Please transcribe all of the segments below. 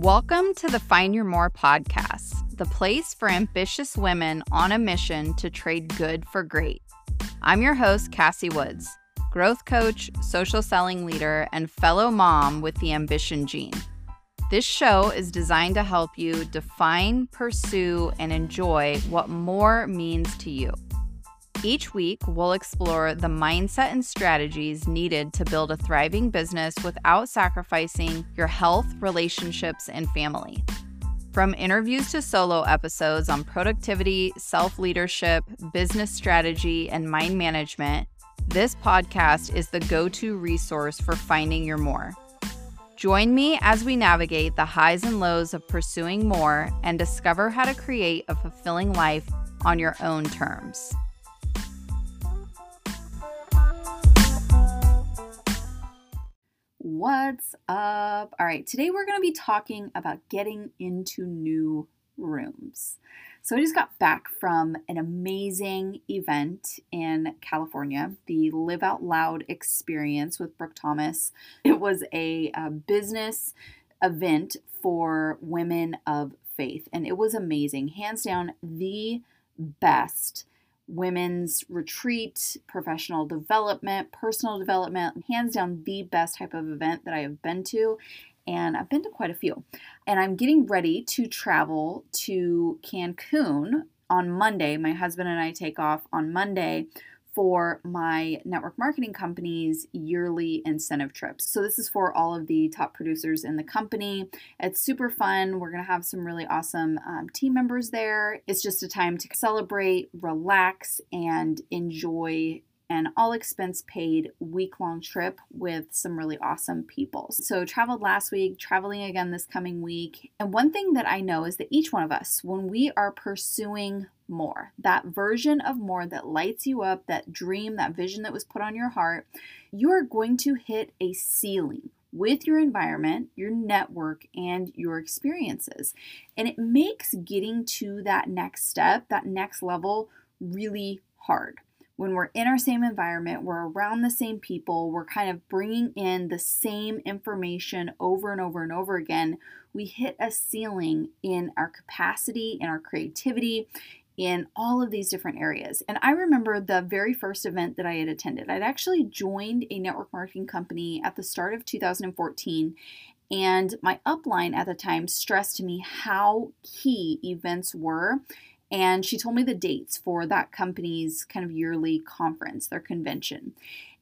Welcome to the Find Your More podcast, the place for ambitious women on a mission to trade good for great. I'm your host, Cassie Woods, growth coach, social selling leader, and fellow mom with the ambition gene. This show is designed to help you define, pursue, and enjoy what more means to you. Each week, we'll explore the mindset and strategies needed to build a thriving business without sacrificing your health, relationships, and family. From interviews to solo episodes on productivity, self leadership, business strategy, and mind management, this podcast is the go to resource for finding your more. Join me as we navigate the highs and lows of pursuing more and discover how to create a fulfilling life on your own terms. What's up? All right, today we're going to be talking about getting into new rooms. So, I just got back from an amazing event in California, the Live Out Loud experience with Brooke Thomas. It was a, a business event for women of faith, and it was amazing. Hands down, the best women's retreat, professional development, personal development, hands down the best type of event that I have been to. And I've been to quite a few. And I'm getting ready to travel to Cancun on Monday. My husband and I take off on Monday for my network marketing company's yearly incentive trips. So, this is for all of the top producers in the company. It's super fun. We're going to have some really awesome um, team members there. It's just a time to celebrate, relax, and enjoy an all expense paid week long trip with some really awesome people. So, traveled last week, traveling again this coming week. And one thing that I know is that each one of us, when we are pursuing more, that version of more that lights you up, that dream, that vision that was put on your heart, you are going to hit a ceiling with your environment, your network, and your experiences. And it makes getting to that next step, that next level, really hard when we're in our same environment, we're around the same people, we're kind of bringing in the same information over and over and over again, we hit a ceiling in our capacity, in our creativity, in all of these different areas. And I remember the very first event that I had attended. I'd actually joined a network marketing company at the start of 2014. And my upline at the time stressed to me how key events were and she told me the dates for that company's kind of yearly conference, their convention.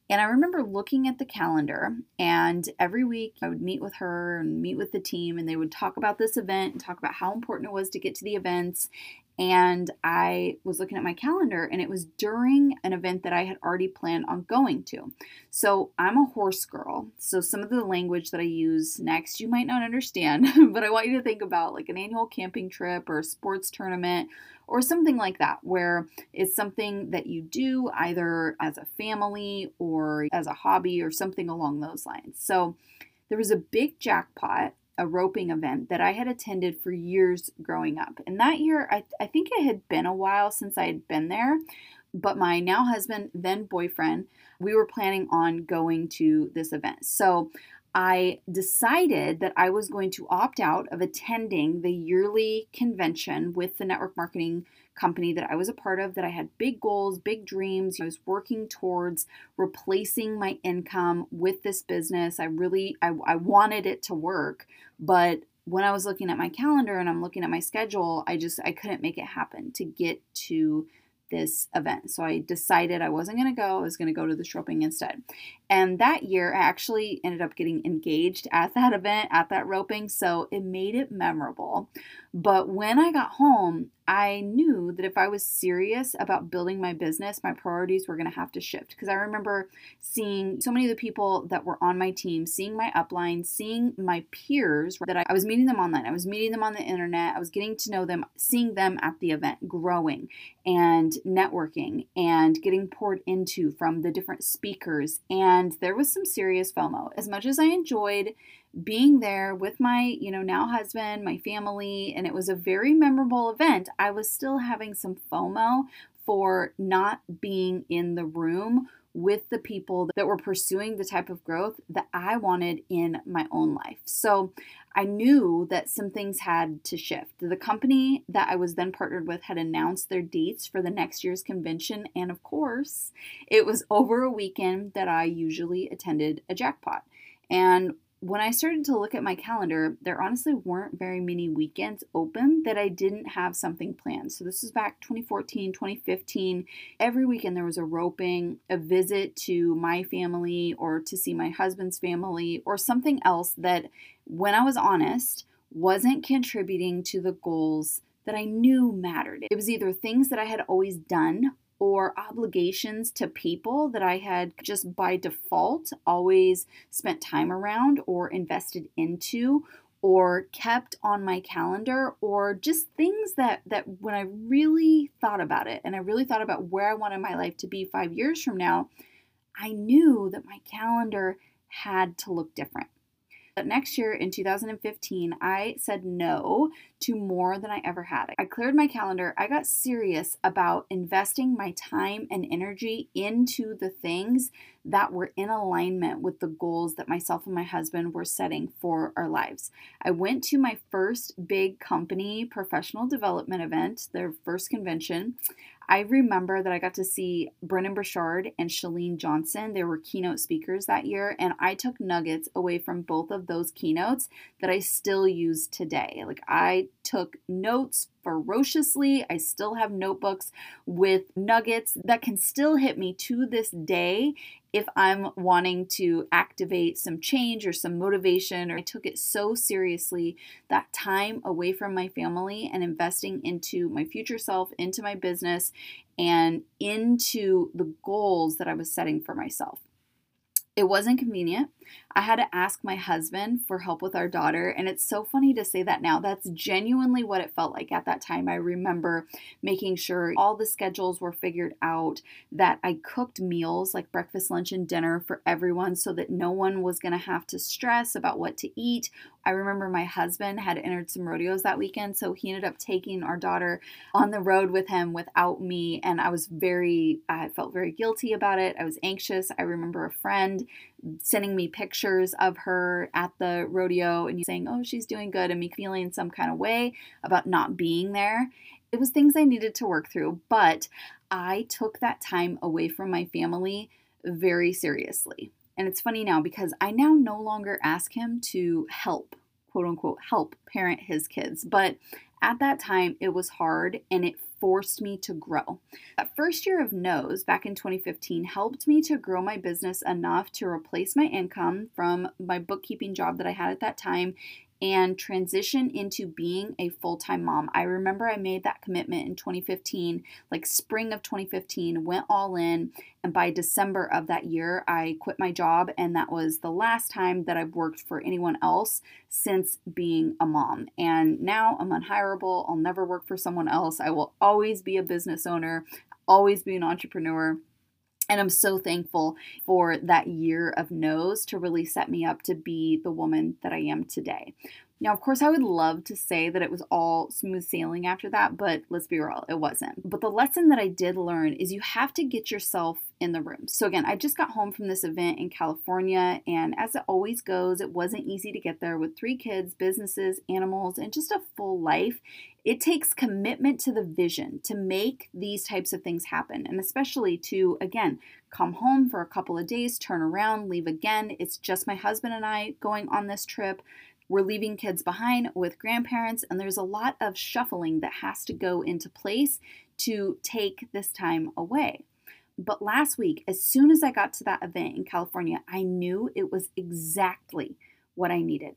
And I remember looking at the calendar, and every week I would meet with her and meet with the team, and they would talk about this event and talk about how important it was to get to the events and I was looking at my calendar, and it was during an event that I had already planned on going to. So I'm a horse girl. So some of the language that I use next you might not understand, but I want you to think about like an annual camping trip or a sports tournament or something like that, where it's something that you do either as a family or as a hobby or something along those lines. So there was a big jackpot a roping event that I had attended for years growing up. And that year, I, I think it had been a while since I had been there, but my now husband, then boyfriend, we were planning on going to this event. So I decided that I was going to opt out of attending the yearly convention with the network marketing company that I was a part of that I had big goals, big dreams. I was working towards replacing my income with this business. I really I, I wanted it to work, but when I was looking at my calendar and I'm looking at my schedule, I just I couldn't make it happen to get to this event. So I decided I wasn't going to go. I was going to go to the roping instead. And that year, I actually ended up getting engaged at that event, at that roping. So it made it memorable. But when I got home, I knew that if I was serious about building my business, my priorities were going to have to shift. Because I remember seeing so many of the people that were on my team, seeing my upline, seeing my peers that I, I, was meeting them online, I was meeting them on the internet, I was getting to know them, seeing them at the event, growing and networking and getting poured into from the different speakers. And there was some serious FOMO. As much as I enjoyed being there with my, you know, now husband, my family, and it was a very memorable event, I was still having some FOMO for not being in the room with the people that were pursuing the type of growth that I wanted in my own life. So I knew that some things had to shift. The company that I was then partnered with had announced their dates for the next year's convention, and of course, it was over a weekend that I usually attended a jackpot. And when I started to look at my calendar, there honestly weren't very many weekends open that I didn't have something planned. So this was back 2014, 2015. Every weekend there was a roping, a visit to my family or to see my husband's family or something else that, when I was honest, wasn't contributing to the goals that I knew mattered. It was either things that I had always done or obligations to people that I had just by default always spent time around or invested into or kept on my calendar or just things that that when I really thought about it and I really thought about where I wanted my life to be 5 years from now I knew that my calendar had to look different. But next year in 2015, I said no to more than I ever had. I cleared my calendar. I got serious about investing my time and energy into the things that were in alignment with the goals that myself and my husband were setting for our lives. I went to my first big company professional development event, their first convention. I remember that I got to see Brendon Burchard and Chalene Johnson. They were keynote speakers that year, and I took nuggets away from both of those keynotes that I still use today. Like, I took notes ferociously. I still have notebooks with nuggets that can still hit me to this day if I'm wanting to activate some change or some motivation, or I took it so seriously that time away from my family and investing into my future self, into my business, and into the goals that I was setting for myself. It wasn't convenient. I had to ask my husband for help with our daughter. And it's so funny to say that now. That's genuinely what it felt like at that time. I remember making sure all the schedules were figured out, that I cooked meals like breakfast, lunch, and dinner for everyone so that no one was going to have to stress about what to eat. I remember my husband had entered some rodeos that weekend, so he ended up taking our daughter on the road with him without me. And I was very, I felt very guilty about it. I was anxious. I remember a friend sending me pictures of her at the rodeo and saying, oh, she's doing good, and me feeling some kind of way about not being there. It was things I needed to work through, but I took that time away from my family very seriously. And it's funny now because I now no longer ask him to help, quote unquote, help parent his kids. But at that time, it was hard and it forced me to grow. That first year of no's back in 2015 helped me to grow my business enough to replace my income from my bookkeeping job that I had at that time and transition into being a full time mom. I remember I made that commitment in 2015, like spring of 2015, went all in. And by December of that year, I quit my job. And that was the last time that I've worked for anyone else since being a mom. And now I'm unhireable. I'll never work for someone else. I will always be a business owner, always be an entrepreneur. And I'm so thankful for that year of no's to really set me up to be the woman that I am today. Now, of course, I would love to say that it was all smooth sailing after that, but let's be real, it wasn't. But the lesson that I did learn is you have to get yourself in the room. So, again, I just got home from this event in California, and as it always goes, it wasn't easy to get there with three kids, businesses, animals, and just a full life. It takes commitment to the vision to make these types of things happen, and especially to, again, come home for a couple of days, turn around, leave again. It's just my husband and I going on this trip. We're leaving kids behind with grandparents, and there's a lot of shuffling that has to go into place to take this time away. But last week, as soon as I got to that event in California, I knew it was exactly what I needed.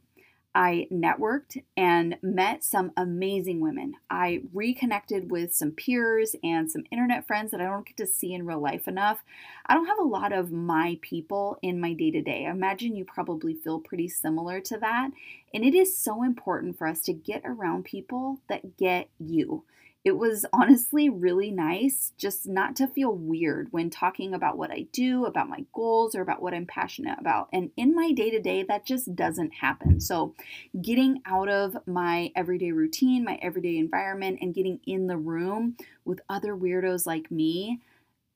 I networked and met some amazing women. I reconnected with some peers and some internet friends that I don't get to see in real life enough. I don't have a lot of my people in my day to day. I imagine you probably feel pretty similar to that. And it is so important for us to get around people that get you it was honestly really nice just not to feel weird when talking about what I do, about my goals, or about what I'm passionate about. And in my day to day, that just doesn't happen. So, getting out of my everyday routine, my everyday environment, and getting in the room with other weirdos like me,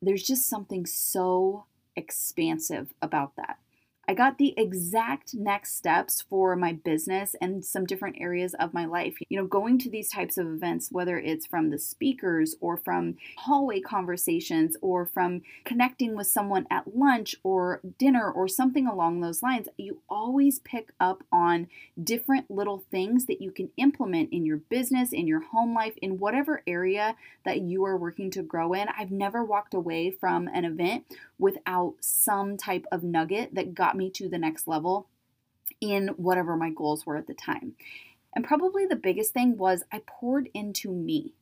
there's just something so expansive about that. I got the exact next steps for my business and some different areas of my life. You know, going to these types of events, whether it's from the speakers or from hallway conversations or from connecting with someone at lunch or dinner or something along those lines, you always pick up on different little things that you can implement in your business, in your home life, in whatever area that you are working to grow in. I've never walked away from an event without some type of nugget that got me to the next level in whatever my goals were at the time. And probably the biggest thing was I poured into me.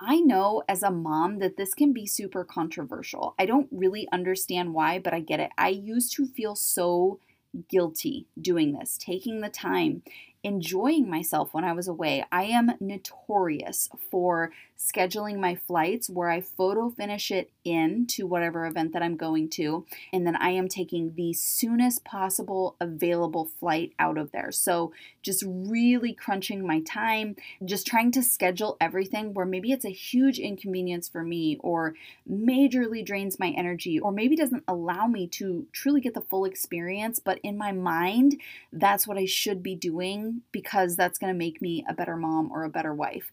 I know as a mom that this can be super controversial. I don't really understand why, but I get it. I used to feel so guilty doing this, taking the time enjoying myself when I was away. I am notorious for scheduling my flights where I photo finish it in to whatever event that I'm going to, and then I am taking the soonest possible available flight out of there. So, just really crunching my time, just trying to schedule everything where maybe it's a huge inconvenience for me or majorly drains my energy or maybe doesn't allow me to truly get the full experience, but in my mind, that's what I should be doing because that's going to make me a better mom or a better wife.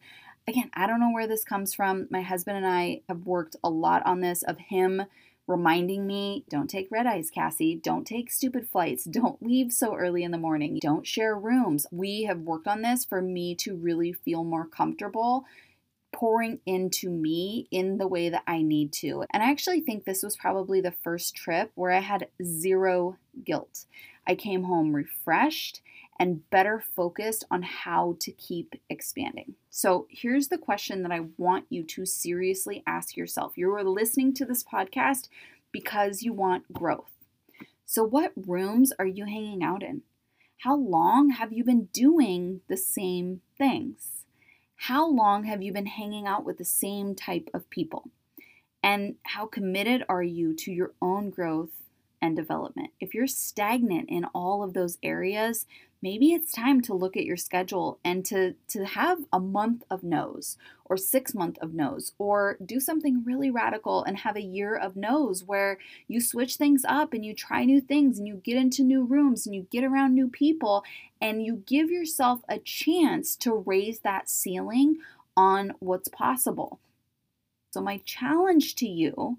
Again, I don't know where this comes from. My husband and I have worked a lot on this of him reminding me don't take red eyes, Cassie. Don't take stupid flights. Don't leave so early in the morning. Don't share rooms. We have worked on this for me to really feel more comfortable pouring into me in the way that I need to. And I actually think this was probably the first trip where I had zero guilt. I came home refreshed and better focused on how to keep expanding. So, here's the question that I want you to seriously ask yourself. You're listening to this podcast because you want growth. So, what rooms are you hanging out in? How long have you been doing the same things? How long have you been hanging out with the same type of people? And how committed are you to your own growth and development? If you're stagnant in all of those areas, maybe it's time to look at your schedule and to to have a month of no's or 6 month of no's or do something really radical and have a year of no's where you switch things up and you try new things and you get into new rooms and you get around new people and you give yourself a chance to raise that ceiling on what's possible. So my challenge to you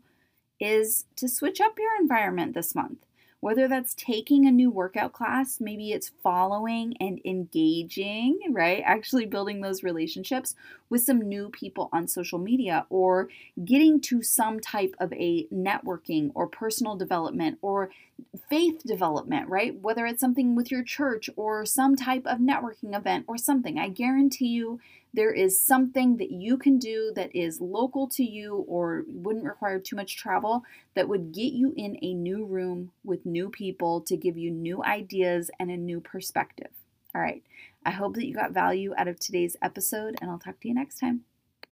is to switch up your environment this month whether that's taking a new workout class, maybe it's following and engaging, right? Actually building those relationships with some new people on social media or getting to some type of a networking or personal development or faith development, right? Whether it's something with your church or some type of networking event or something. I guarantee you there is something that you can do that is local to you or wouldn't require too much travel that would get you in a new room with new people to give you new ideas and a new perspective. All right. I hope that you got value out of today's episode, and I'll talk to you next time.